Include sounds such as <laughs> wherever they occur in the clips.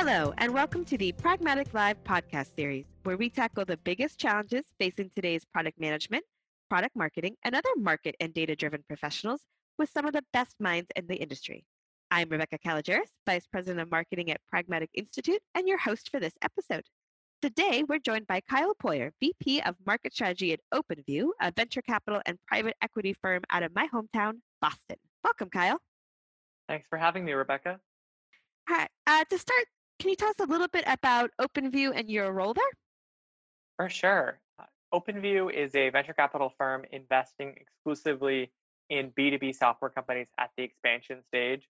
Hello, and welcome to the Pragmatic Live podcast series, where we tackle the biggest challenges facing today's product management, product marketing, and other market and data driven professionals with some of the best minds in the industry. I'm Rebecca Kalogeris, Vice President of Marketing at Pragmatic Institute, and your host for this episode. Today, we're joined by Kyle Poyar, VP of Market Strategy at OpenView, a venture capital and private equity firm out of my hometown, Boston. Welcome, Kyle. Thanks for having me, Rebecca. Hi. Uh, to start, can you tell us a little bit about OpenView and your role there? For sure. Uh, OpenView is a venture capital firm investing exclusively in B2B software companies at the expansion stage.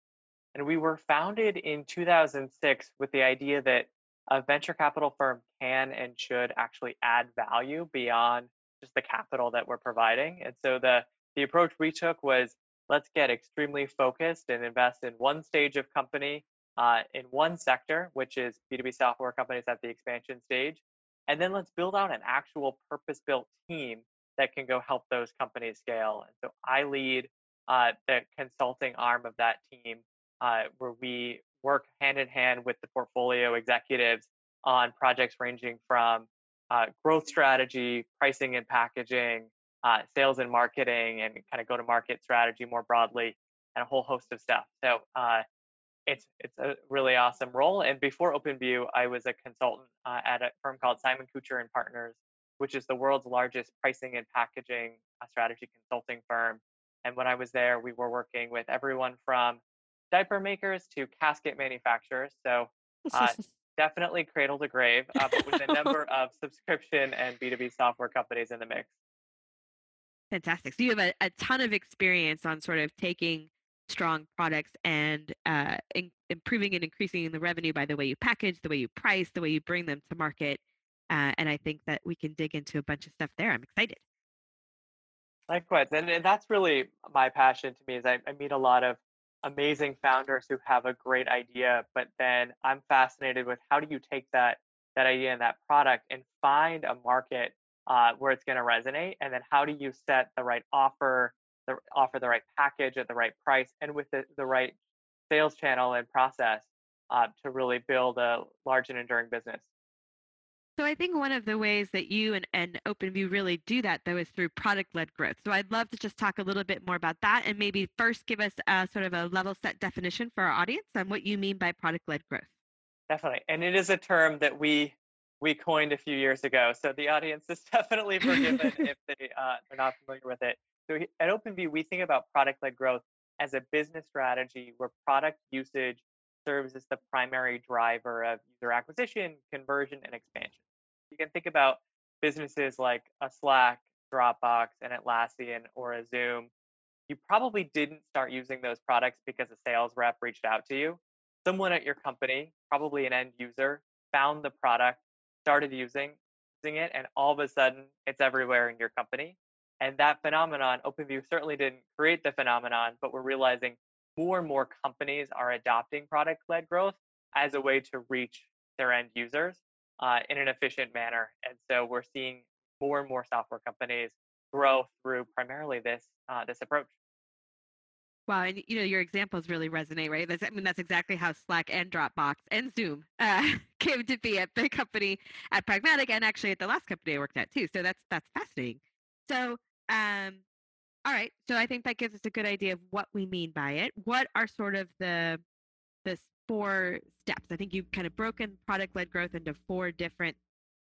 And we were founded in 2006 with the idea that a venture capital firm can and should actually add value beyond just the capital that we're providing. And so the, the approach we took was let's get extremely focused and invest in one stage of company uh, in one sector, which is B2B software companies at the expansion stage. And then let's build out an actual purpose built team that can go help those companies scale. And so I lead uh, the consulting arm of that team, uh, where we work hand in hand with the portfolio executives on projects ranging from uh, growth strategy, pricing and packaging, uh, sales and marketing, and kind of go to market strategy more broadly, and a whole host of stuff. So uh, it's it's a really awesome role. And before OpenView, I was a consultant uh, at a firm called Simon Kucher and Partners, which is the world's largest pricing and packaging uh, strategy consulting firm. And when I was there, we were working with everyone from diaper makers to casket manufacturers. So uh, <laughs> definitely cradle to grave, uh, but with a number <laughs> of subscription and B2B software companies in the mix. Fantastic. So you have a, a ton of experience on sort of taking strong products and uh, in, improving and increasing the revenue by the way you package, the way you price, the way you bring them to market. Uh, and I think that we can dig into a bunch of stuff there. I'm excited. Likewise, and, and that's really my passion to me. Is I, I meet a lot of amazing founders who have a great idea, but then I'm fascinated with how do you take that that idea and that product and find a market uh, where it's going to resonate, and then how do you set the right offer the, offer the right package at the right price and with the, the right sales channel and process uh, to really build a large and enduring business. So I think one of the ways that you and, and OpenView really do that though is through product-led growth. So I'd love to just talk a little bit more about that and maybe first give us a sort of a level set definition for our audience on what you mean by product-led growth. Definitely. And it is a term that we we coined a few years ago. So the audience is <laughs> definitely forgiven if they uh, they're not familiar with it. So at OpenView, we think about product led growth as a business strategy where product usage serves as the primary driver of user acquisition, conversion, and expansion. You can think about businesses like a Slack, Dropbox, an Atlassian, or a Zoom. You probably didn't start using those products because a sales rep reached out to you. Someone at your company, probably an end user, found the product, started using using it, and all of a sudden it's everywhere in your company. And that phenomenon, OpenView certainly didn't create the phenomenon, but we're realizing more and more companies are adopting product led growth as a way to reach their end users uh, in an efficient manner. And so we're seeing more and more software companies grow through primarily this uh, this approach. Wow, and you know your examples really resonate, right? That's, I mean, that's exactly how Slack and Dropbox and Zoom uh, <laughs> came to be at the company at Pragmatic, and actually at the last company I worked at too. So that's that's fascinating. So um, all right. So I think that gives us a good idea of what we mean by it. What are sort of the the four steps? I think you've kind of broken product led growth into four different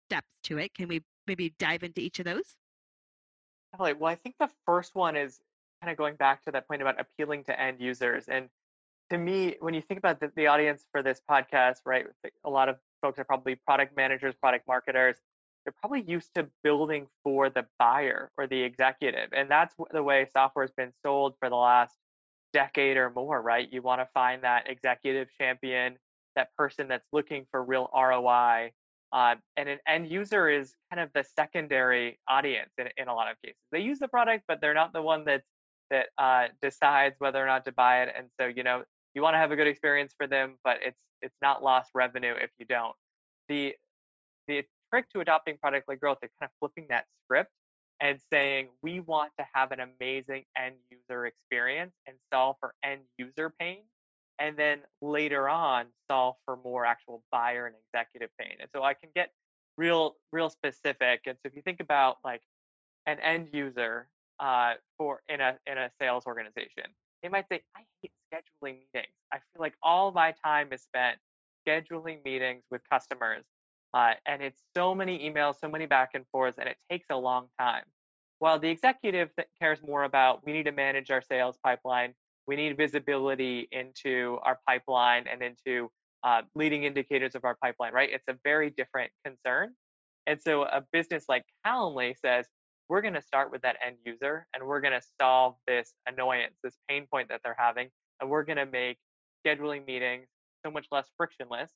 steps to it. Can we maybe dive into each of those? Well, I think the first one is kind of going back to that point about appealing to end users. And to me, when you think about the, the audience for this podcast, right, a lot of folks are probably product managers, product marketers they're probably used to building for the buyer or the executive. And that's the way software has been sold for the last decade or more, right? You want to find that executive champion, that person that's looking for real ROI. Uh, and an end user is kind of the secondary audience in, in a lot of cases. They use the product, but they're not the one that's, that uh, decides whether or not to buy it. And so, you know, you want to have a good experience for them, but it's it's not lost revenue if you don't. The the trick to adopting product led growth is kind of flipping that script and saying we want to have an amazing end user experience and solve for end user pain and then later on solve for more actual buyer and executive pain. And so I can get real real specific. And so if you think about like an end user uh, for in a in a sales organization, they might say, "I hate scheduling meetings. I feel like all my time is spent scheduling meetings with customers, uh, and it's so many emails, so many back and forths, and it takes a long time." While the executive cares more about, we need to manage our sales pipeline, we need visibility into our pipeline and into uh, leading indicators of our pipeline, right? It's a very different concern. And so a business like Calendly says, we're going to start with that end user and we're going to solve this annoyance, this pain point that they're having. And we're going to make scheduling meetings so much less frictionless.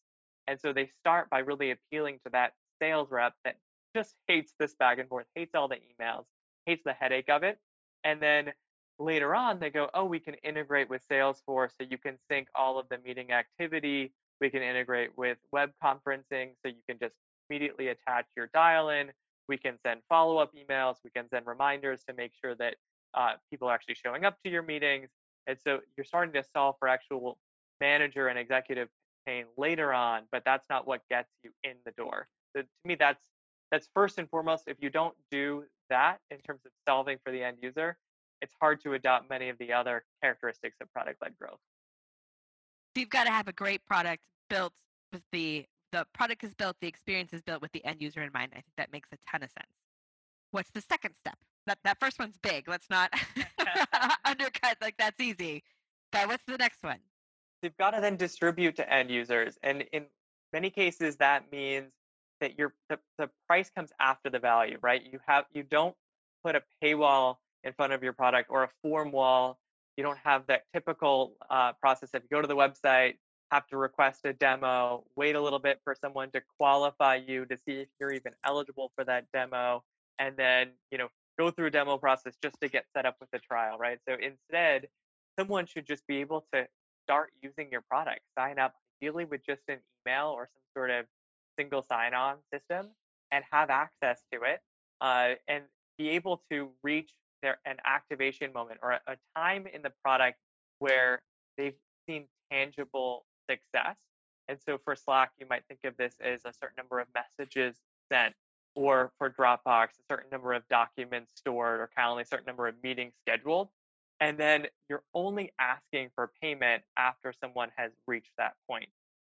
And so they start by really appealing to that sales rep that just hates this back and forth, hates all the emails, hates the headache of it. And then later on, they go, oh, we can integrate with Salesforce so you can sync all of the meeting activity. We can integrate with web conferencing so you can just immediately attach your dial in. We can send follow up emails. We can send reminders to make sure that uh, people are actually showing up to your meetings. And so you're starting to solve for actual manager and executive pain later on, but that's not what gets you in the door. So to me, that's that's first and foremost. If you don't do that in terms of solving for the end user, it's hard to adopt many of the other characteristics of product led growth. So you've got to have a great product built with the the product is built, the experience is built with the end user in mind. I think that makes a ton of sense. What's the second step? That that first one's big. Let's not <laughs> <laughs> undercut like that's easy. But what's the next one? You've got to then distribute to end users, and in many cases that means that your the, the price comes after the value, right? You have you don't put a paywall in front of your product or a form wall. You don't have that typical uh, process if you go to the website, have to request a demo, wait a little bit for someone to qualify you to see if you're even eligible for that demo, and then you know go through a demo process just to get set up with the trial, right? So instead, someone should just be able to start using your product, sign up ideally with just an email or some sort of single sign-on system, and have access to it, uh, and be able to reach there an activation moment or a, a time in the product where they've seen tangible success. And so for Slack, you might think of this as a certain number of messages sent, or for Dropbox, a certain number of documents stored, or Calendly, a certain number of meetings scheduled. And then you're only asking for payment after someone has reached that point.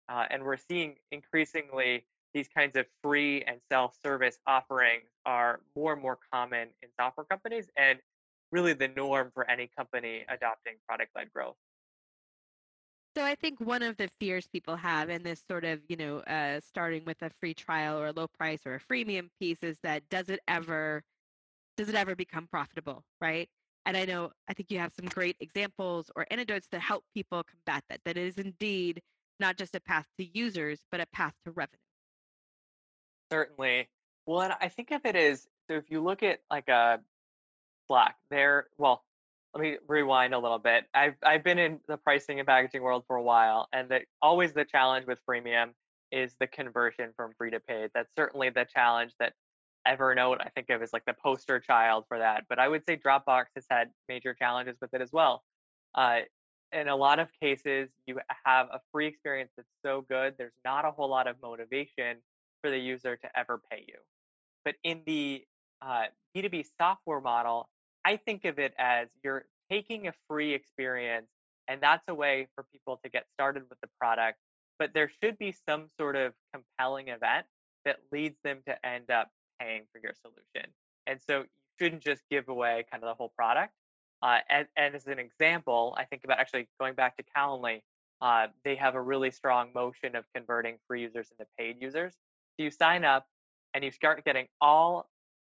Uh, and we're seeing increasingly these kinds of free and self-service offerings are more and more common in software companies and really the norm for any company adopting product-led growth. So I think one of the fears people have in this sort of, you know, uh, starting with a free trial or a low price or a freemium piece is that does it ever does it ever become profitable, right? And I know I think you have some great examples or anecdotes to help people combat that. That it is indeed not just a path to users, but a path to revenue. Certainly. Well, and I think of it as so if you look at like a Slack, there, well, let me rewind a little bit. I've I've been in the pricing and packaging world for a while, and that always the challenge with freemium is the conversion from free to paid. That's certainly the challenge that Evernote I think of as like the poster child for that. But I would say Dropbox has had major challenges with it as well. Uh, in a lot of cases, you have a free experience that's so good, there's not a whole lot of motivation for the user to ever pay you. But in the uh, B2B software model, I think of it as you're taking a free experience, and that's a way for people to get started with the product. But there should be some sort of compelling event that leads them to end up paying for your solution. And so you shouldn't just give away kind of the whole product. Uh, and, and as an example, I think about actually going back to Calendly, uh, they have a really strong motion of converting free users into paid users. So you sign up and you start getting all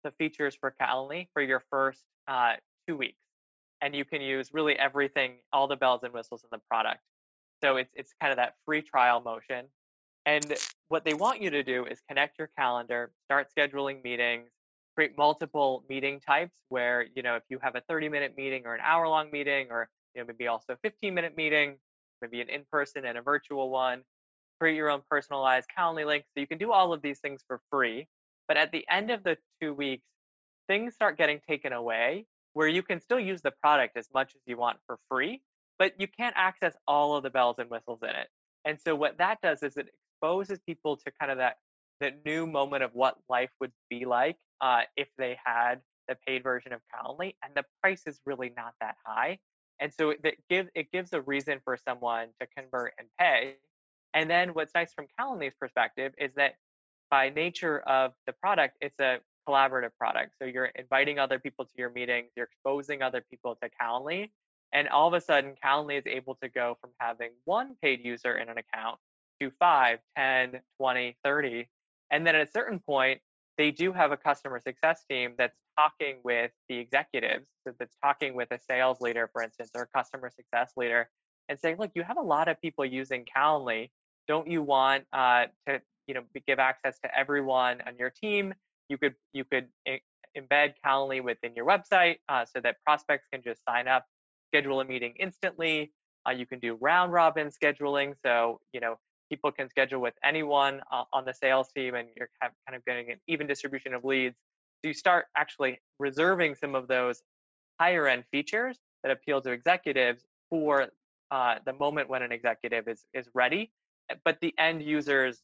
the features for Calendly for your first uh, two weeks. And you can use really everything, all the bells and whistles in the product. So it's it's kind of that free trial motion. And what they want you to do is connect your calendar, start scheduling meetings, create multiple meeting types where, you know, if you have a 30 minute meeting or an hour long meeting, or you know, maybe also a 15 minute meeting, maybe an in-person and a virtual one, create your own personalized Calendly link. So you can do all of these things for free. But at the end of the two weeks, things start getting taken away where you can still use the product as much as you want for free. but you can't access all of the bells and whistles in it. And so what that does is it exposes people to kind of that that new moment of what life would be like uh, if they had the paid version of Calendly, and the price is really not that high. And so it, gives it gives a reason for someone to convert and pay. And then what's nice from Calendly's perspective is that by nature of the product, it's a collaborative product. So you're inviting other people to your meetings, you're exposing other people to Calendly, and all of a sudden Calendly is able to go from having one paid user in an account to 5, 10, 20, 30. And then at a certain point, they do have a customer success team that's talking with the executives, that's talking with a sales leader, for instance, or a customer success leader, and saying, look, you have a lot of people using Calendly. Don't you want uh, to, you know, give access to everyone on your team? You could you could embed Calendly within your website uh, so that prospects can just sign up, schedule a meeting instantly. Uh, you can do round robin scheduling, so you know people can schedule with anyone uh, on the sales team, and you're kind of getting an even distribution of leads. So you start actually reserving some of those higher end features that appeal to executives for uh, the moment when an executive is is ready. But the end users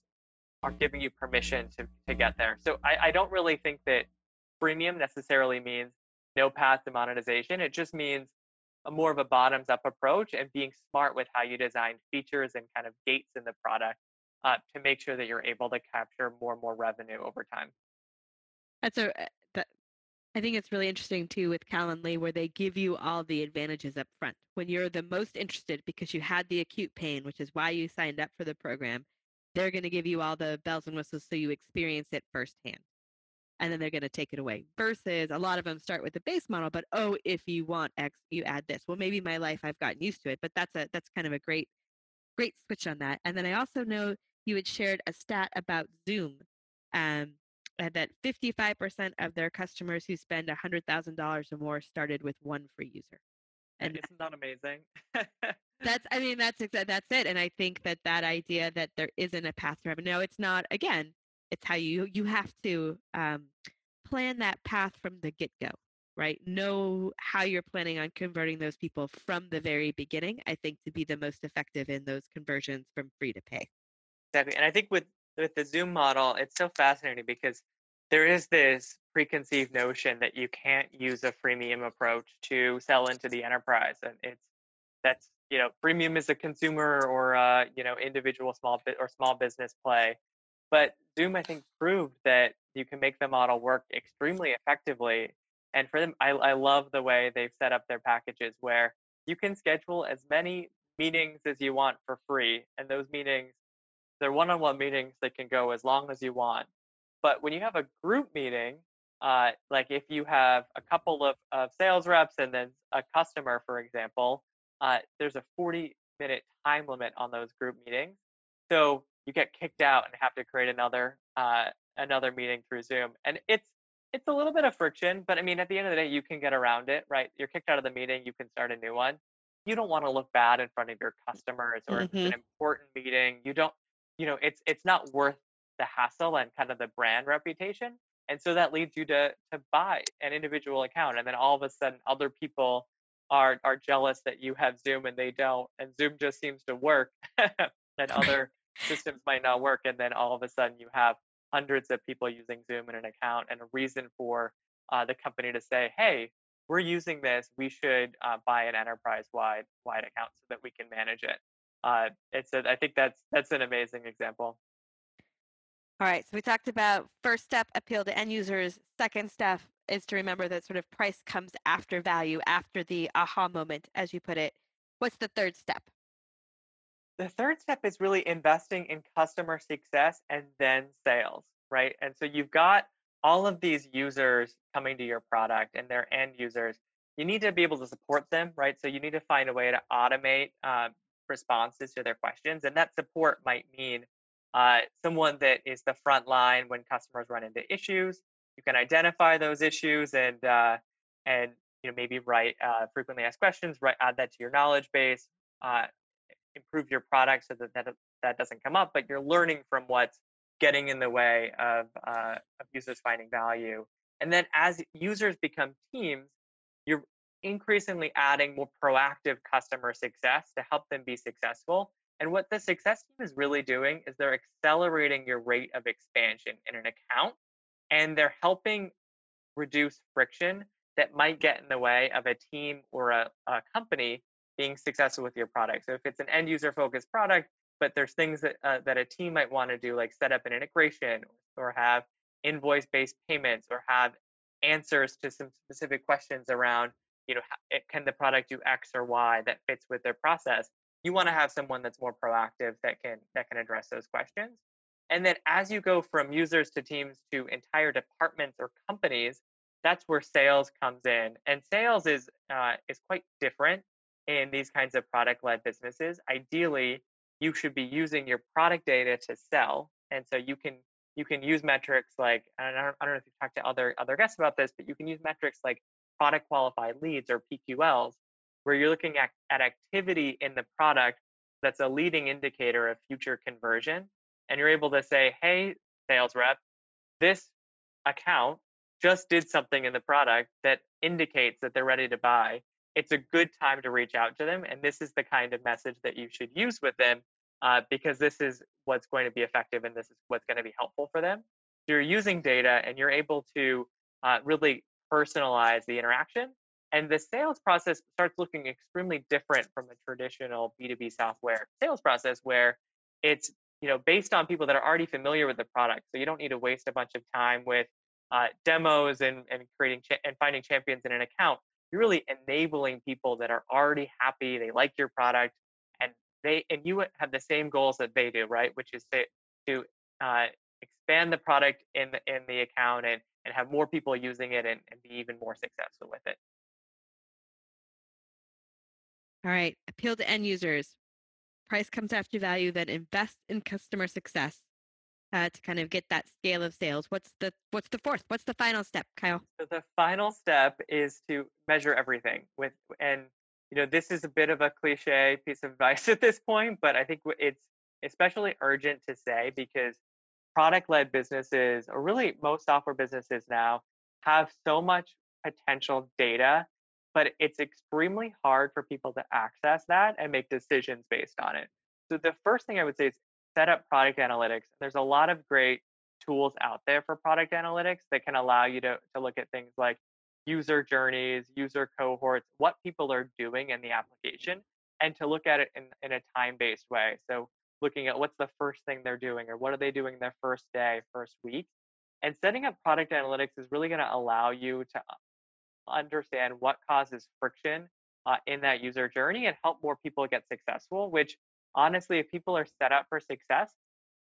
are giving you permission to to get there. So I, I don't really think that freemium necessarily means no path to monetization. It just means a more of a bottoms up approach and being smart with how you design features and kind of gates in the product uh, to make sure that you're able to capture more and more revenue over time. That's a eh, that I think it's really interesting too with Calendly where they give you all the advantages up front. When you're the most interested because you had the acute pain, which is why you signed up for the program, they're going to give you all the bells and whistles so you experience it firsthand and then they're going to take it away. Versus a lot of them start with the base model, but oh, if you want X, you add this. Well, maybe my life I've gotten used to it, but that's a that's kind of a great great switch on that. And then I also know you had shared a stat about Zoom, um, that 55% of their customers who spend $100,000 or more started with one free user. And isn't that amazing? <laughs> that's I mean that's that's it. And I think that that idea that there isn't a path to. No, it's not. Again, it's how you you have to um, plan that path from the get go right? Know how you're planning on converting those people from the very beginning i think to be the most effective in those conversions from free to pay. Exactly and i think with with the zoom model it's so fascinating because there is this preconceived notion that you can't use a freemium approach to sell into the enterprise and it's that's you know freemium is a consumer or a you know individual small bit or small business play but Zoom, I think, proved that you can make the model work extremely effectively. And for them, I, I love the way they've set up their packages where you can schedule as many meetings as you want for free. And those meetings, they're one on one meetings that can go as long as you want. But when you have a group meeting, uh, like if you have a couple of, of sales reps and then a customer, for example, uh, there's a 40 minute time limit on those group meetings. So you get kicked out and have to create another uh, another meeting through Zoom. And it's it's a little bit of friction, but I mean, at the end of the day, you can get around it, right? You're kicked out of the meeting, you can start a new one. You don't want to look bad in front of your customers or mm-hmm. it's an important meeting. You don't, you know, it's it's not worth the hassle and kind of the brand reputation. And so that leads you to to buy an individual account, and then all of a sudden, other people are are jealous that you have Zoom and they don't, and Zoom just seems to work, <laughs> and other systems might not work and then all of a sudden you have hundreds of people using zoom in an account and a reason for uh, the company to say hey we're using this. We should uh, buy an enterprise wide wide account so that we can manage it. Uh, it's a, i think that's that's an amazing example. All right so we talked about first step appeal to end users. Second step is to remember that sort of price comes after value after the aha moment as you put it. What's the third step the third step is really investing in customer success and then sales, right? And so you've got all of these users coming to your product and their end users. You need to be able to support them, right? So you need to find a way to automate uh, responses to their questions. And that support might mean uh, someone that is the front line when customers run into issues. You can identify those issues and uh, and you know maybe write uh, frequently asked questions, right? Add that to your knowledge base. Improve your product so that that, that doesn't come up, but you're learning from what's getting in the way of, uh, of users finding value. And then as users become teams, you're increasingly adding more proactive customer success to help them be successful. And what the success team is really doing is they're accelerating your rate of expansion in an account and they're helping reduce friction that might get in the way of a team or a, a company being successful with your product. So if it's an end user focused product, but there's things that uh, that a team might want to do, like set up an integration or have invoice based payments or have answers to some specific questions around, you know, how, can the product do X or Y that fits with their process? You want to have someone that's more proactive that can that can address those questions. And then as you go from users to teams to entire departments or companies, that's where sales comes in. And sales is uh, is quite different in these kinds of product led businesses. Ideally, you should be using your product data to sell, and so you can you can use metrics like I don't, I don't know if you've talked to other other guests about this, but you can use metrics like product qualified leads or PQLs, where you're looking at, at activity in the product that's a leading indicator of future conversion and you're able to say, hey, sales rep, this account just did something in the product that indicates that they're ready to buy. It's a good time to reach out to them. And this is the kind of message that you should use with them uh, because this is what's going to be effective and this is what's going to be helpful for them. So you're using data and you're able to uh, really personalize the interaction. And the sales process starts looking extremely different from a traditional B2B software sales process where it's you know, based on people that are already familiar with the product. So you don't need to waste a bunch of time with uh, demos and, and creating cha- and finding champions in an account. You're really enabling people that are already happy, they like your product, and they and you have the same goals that they do, right? Which is to to uh, expand the product in the in the account and and have more people using it and, and be even more successful with it. All right, appeal to end users price comes after value, then invest in customer success uh, to kind of get that scale of sales. What's the what's the fourth? What's the final step, Kyle? So the final step is to measure everything with and you know this is a bit of a cliche piece of advice <laughs> at this point, but I think it's especially urgent to say because product-led businesses or really most software businesses now have so much potential data but it's extremely hard for people to access that and make decisions based on it. So the first thing I would say is set up product analytics. There's a lot of great tools out there for product analytics that can allow you to, to look at things like user journeys, user cohorts, what people are doing in the application, and to look at it in, in a time-based way. So looking at what's the first thing they're doing or what are they doing their first day, first week. And setting up product analytics is really going to allow you to understand what causes friction uh, in that user journey and help more people get successful which honestly if people are set up for success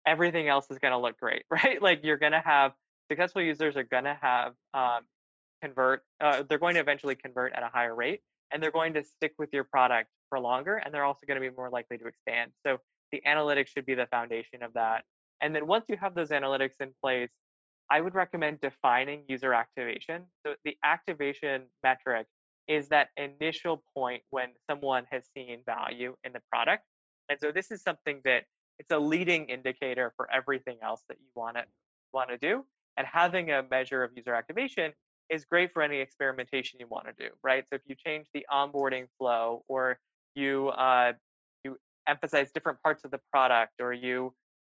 everything else is going to look great <laughs> right like you're going to have successful users are going to have um, convert uh, they're going to eventually convert at a higher rate and they're going to stick with your product for longer and they're also going to be more likely to expand so the analytics should be the foundation of that and then once you have those analytics in place I would recommend defining user activation. So the activation metric is that initial point when someone has seen value in the product. And so this is something that it's a leading indicator for everything else that you want to want to do. And having a measure of user activation is great for any experimentation you want to do, right? So if you change the onboarding flow or you uh, you emphasize different parts of the product or you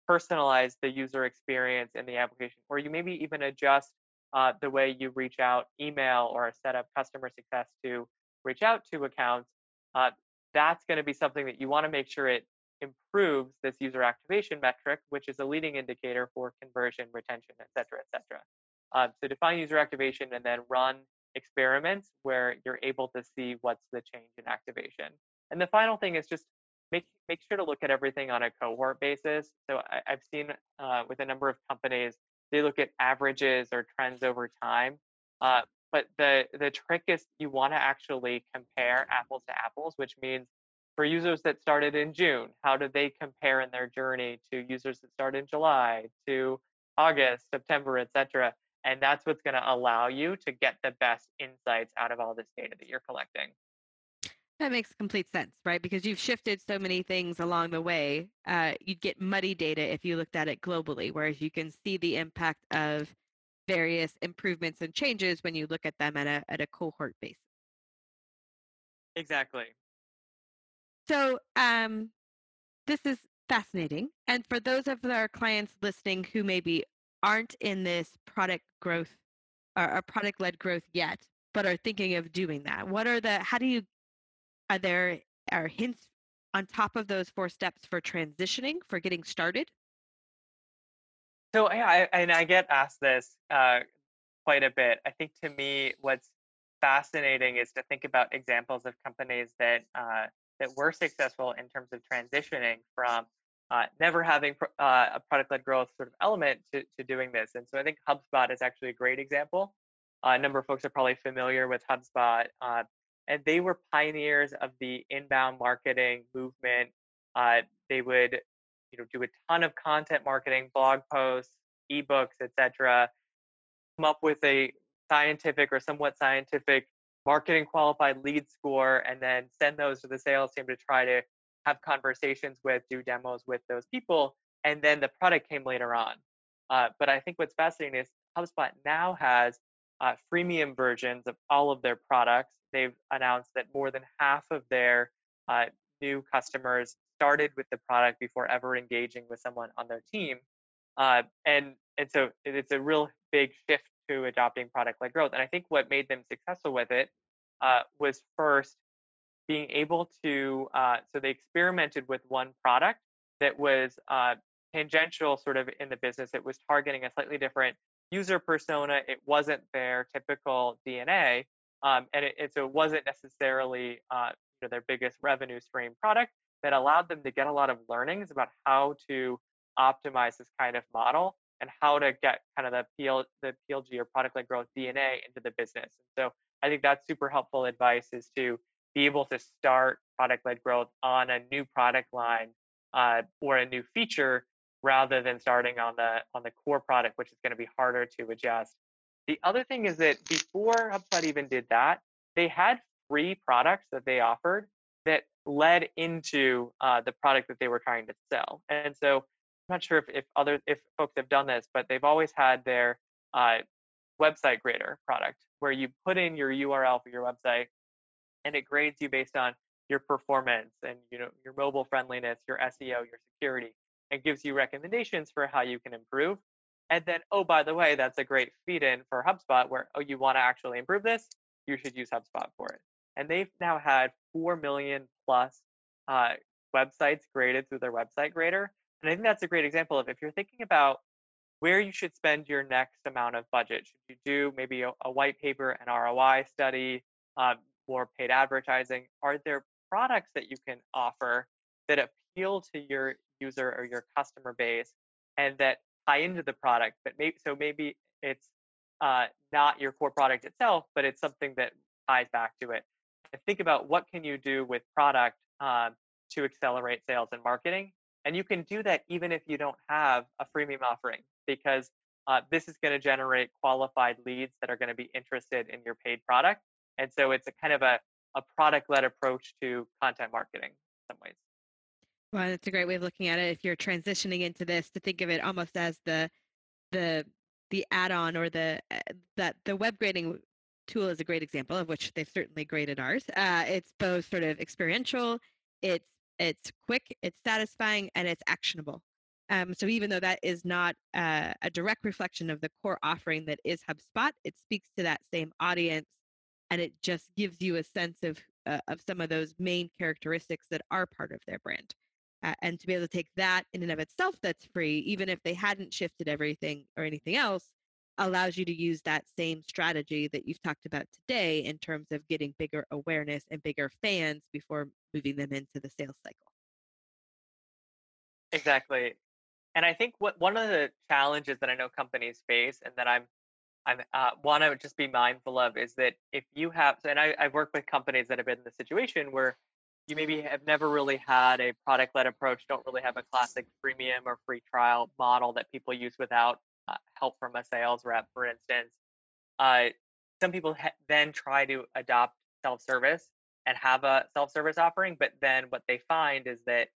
personalize the user experience in the application, or you maybe even adjust uh, the way you reach out, email, or set up customer success to reach out to accounts, uh, that's going to be something that you want to make sure it improves this user activation metric, which is a leading indicator for conversion, retention, et cetera, et cetera. Um, so define user activation and then run experiments where you're able to see what's the change in activation. And the final thing is just make make sure to look at everything on a cohort basis. So I, have seen uh, with a number of companies, they look at averages or trends over time. Uh, but the the trick is you want to actually compare apples to apples, which means for users that started in June, how do they compare in their journey to users that start in July, to August, September, etc. And that's what's going to allow you to get the best insights out of all this data that you're collecting. That makes complete sense, right? Because you've shifted so many things along the way. Uh, you'd get muddy data if you looked at it globally, whereas you can see the impact of various improvements and changes when you look at them at a at a cohort basis. Exactly. So, um, this is fascinating. And for those of our clients listening who maybe aren't in this product growth or, or product led growth yet, but are thinking of doing that, what are the, how do you, are there are hints on top of those four steps for transitioning, for getting started? So yeah, I, and I get asked this uh, quite a bit. I think to me, what's fascinating is to think about examples of companies that uh, that were successful in terms of transitioning from uh, never having uh, a product-led growth sort of element to, to doing this. And so I think HubSpot is actually a great example. Uh, a number of folks are probably familiar with HubSpot, uh, and they were pioneers of the inbound marketing movement. They would, you know, do a ton of content marketing, blog posts, ebooks, etc. Come up with a scientific or somewhat scientific marketing qualified lead score, and then send those to the sales team to try to have conversations with, do demos with those people, and then the product came later on. Uh, but I think what's fascinating is HubSpot now has uh, freemium versions of all of their products. They've announced that more than half of their uh, new customers started with the product before ever engaging with someone on their team. Uh, and and so it's a real big shift to adopting product-led growth. And I think what made them successful with it uh, was first being able to. Uh, so they experimented with one product that was uh, tangential, sort of in the business. It was targeting a slightly different user persona. It wasn't their typical DNA, um, and it, it, so it wasn't necessarily uh, you know, their biggest revenue stream product. That allowed them to get a lot of learnings about how to optimize this kind of model and how to get kind of the PL, the PLG or product led growth DNA into the business. And so I think that's super helpful advice is to be able to start product led growth on a new product line uh, or a new feature rather than starting on the on the core product, which is going to be harder to adjust. The other thing is that before HubSpot even did that, they had free products that they offered that led into uh, the product that they were trying to sell. And so I'm not sure if, if other if folks have done this, but they've always had their uh, website grader product where you put in your URL for your website and it grades you based on your performance and you know your mobile friendliness, your SEO, your security and gives you recommendations for how you can improve. And then, oh, by the way, that's a great feed in for HubSpot where, oh, you want to actually improve this? You should use HubSpot for it. And they've now had 4 million plus uh, websites graded through their website grader. And I think that's a great example of if you're thinking about where you should spend your next amount of budget. Should you do maybe a, a white paper, an ROI study, um, more paid advertising? Are there products that you can offer that appeal to your user or your customer base and that tie into the product but maybe so maybe it's uh, not your core product itself but it's something that ties back to it think about what can you do with product um, to accelerate sales and marketing and you can do that even if you don't have a freemium offering because uh, this is going to generate qualified leads that are going to be interested in your paid product and so it's a kind of a, a product led approach to content marketing in some ways well, that's a great way of looking at it. If you're transitioning into this, to think of it almost as the the the add-on or the uh, that the web grading tool is a great example of which they've certainly graded ours. Uh, it's both sort of experiential, it's it's quick, it's satisfying, and it's actionable. Um, so even though that is not uh, a direct reflection of the core offering that is HubSpot, it speaks to that same audience, and it just gives you a sense of uh, of some of those main characteristics that are part of their brand uh, and to be able to take that in and of itself that's free even if they hadn't shifted everything or anything else allows you to use that same strategy that you've talked about today in terms of getting bigger awareness and bigger fans before moving them into the sales cycle. Exactly and i think what one of the challenges that i know companies face and that i'm I'm uh, one I would just be mindful of is that if you have, and I, I've worked with companies that have been in the situation where you maybe have never really had a product led approach, don't really have a classic freemium or free trial model that people use without uh, help from a sales rep, for instance. Uh, some people ha- then try to adopt self service and have a self service offering, but then what they find is that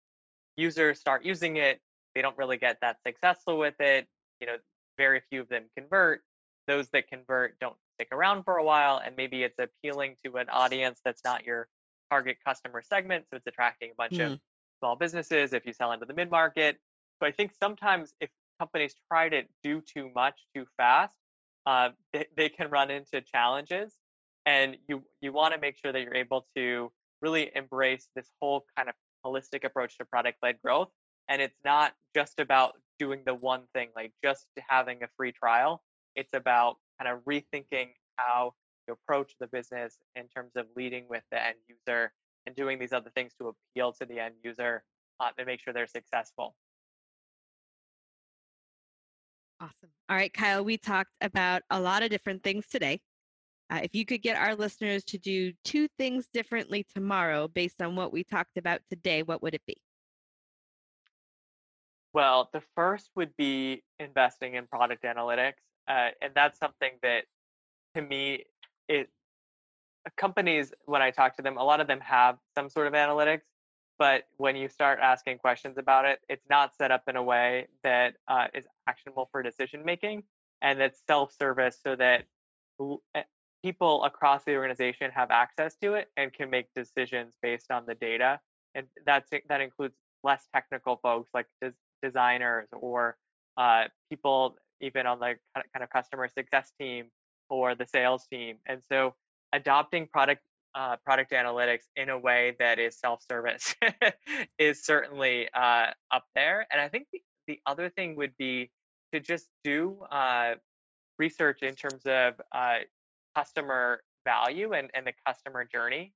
users start using it, they don't really get that successful with it. You know, very few of them convert. Those that convert don't stick around for a while, and maybe it's appealing to an audience that's not your target customer segment, so it's attracting a bunch Mm. of small businesses if you sell into the mid market. But I think sometimes if companies try to do too much too fast, uh, they, they can run into challenges. And you you want to make sure that you're able to really embrace this whole kind of holistic approach to product led growth. And it's not just about doing the one thing, like just having a free trial. It's about kind of rethinking how you approach the business in terms of leading with the end user and doing these other things to appeal to the end user uh, and make sure they're successful. Awesome. All right, Kyle, we talked about a lot of different things today. Uh, if you could get our listeners to do two things differently tomorrow based on what we talked about today, what would it be? Well, the first would be investing in product analytics. Uh, and that's something that to me, it companies, when I talk to them, a lot of them have some sort of analytics, but when you start asking questions about it, it's not set up in a way that uh, is actionable for decision making and that's self-service so that eh, people across the organization have access to it and can make decisions based on the data. And that's that includes less technical folks like des- designers or uh, people even on the kind of customer success team or the sales team. And so adopting product uh, product analytics in a way that is self-service <laughs> is certainly uh, up there. And I think the, the other thing would be to just do uh, research in terms of uh, customer value and, and the customer journey.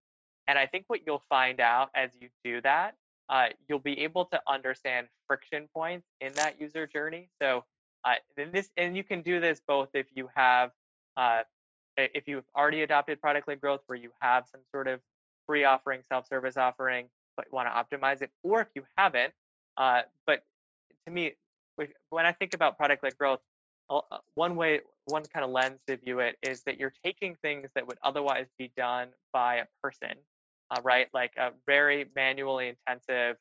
And I think what you'll find out as you do that, uh, you'll be able to understand friction points in that user journey. So, uh, this, and you can do this both if you have uh, if you've already adopted product led growth where you have some sort of free offering, self service offering, but want to optimize it, or if you haven't. Uh, but to me, when I think about product led growth, one way, one kind of lens to view it is that you're taking things that would otherwise be done by a person, uh, right? Like a very manually intensive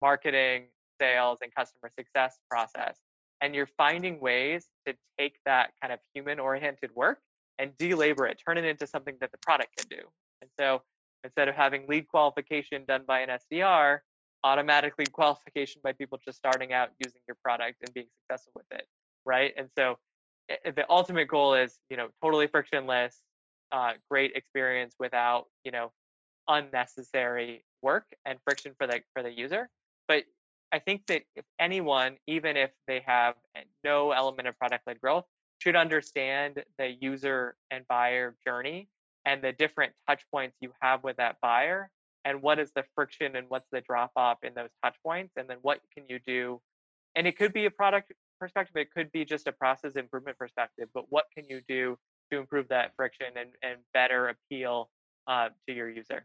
marketing, sales, and customer success process. And you're finding ways to take that kind of human oriented work and delabor it, turn it into something that the product can do. And so instead of having lead qualification done by an SDR, automatic lead <laughs> qualification by people just starting out using your product and being successful with it, right? And so eh, eh, the ultimate goal is, you know, totally frictionless, uh, great experience without, you know, unnecessary work and friction for the for the user. But I think that if anyone, even if they have eh, no element of product led growth, should understand the user and buyer journey and the different touch points you have with that buyer and what is the friction and what's the drop off in those touch points and then what can you do and it could be a product perspective it could be just a process improvement perspective but what can you do to improve that friction and, and better appeal uh, to your user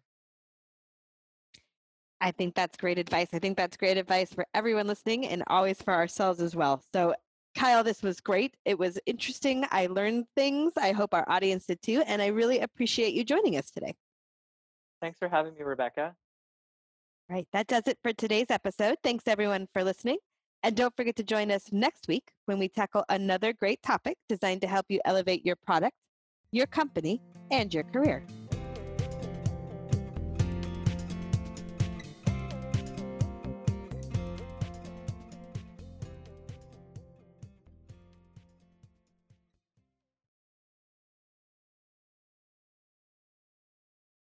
I think that's great advice. I think that's great advice for everyone listening and always for ourselves as well. So Kyle, this was great. It was interesting. I learned things. I hope our audience did too. And I really appreciate you joining us today. Thanks for having me, Rebecca. All right, that does it for today's episode. Thanks everyone for listening. And don't forget to join us next week when we tackle another great topic designed to help you elevate your product, your company, and your career.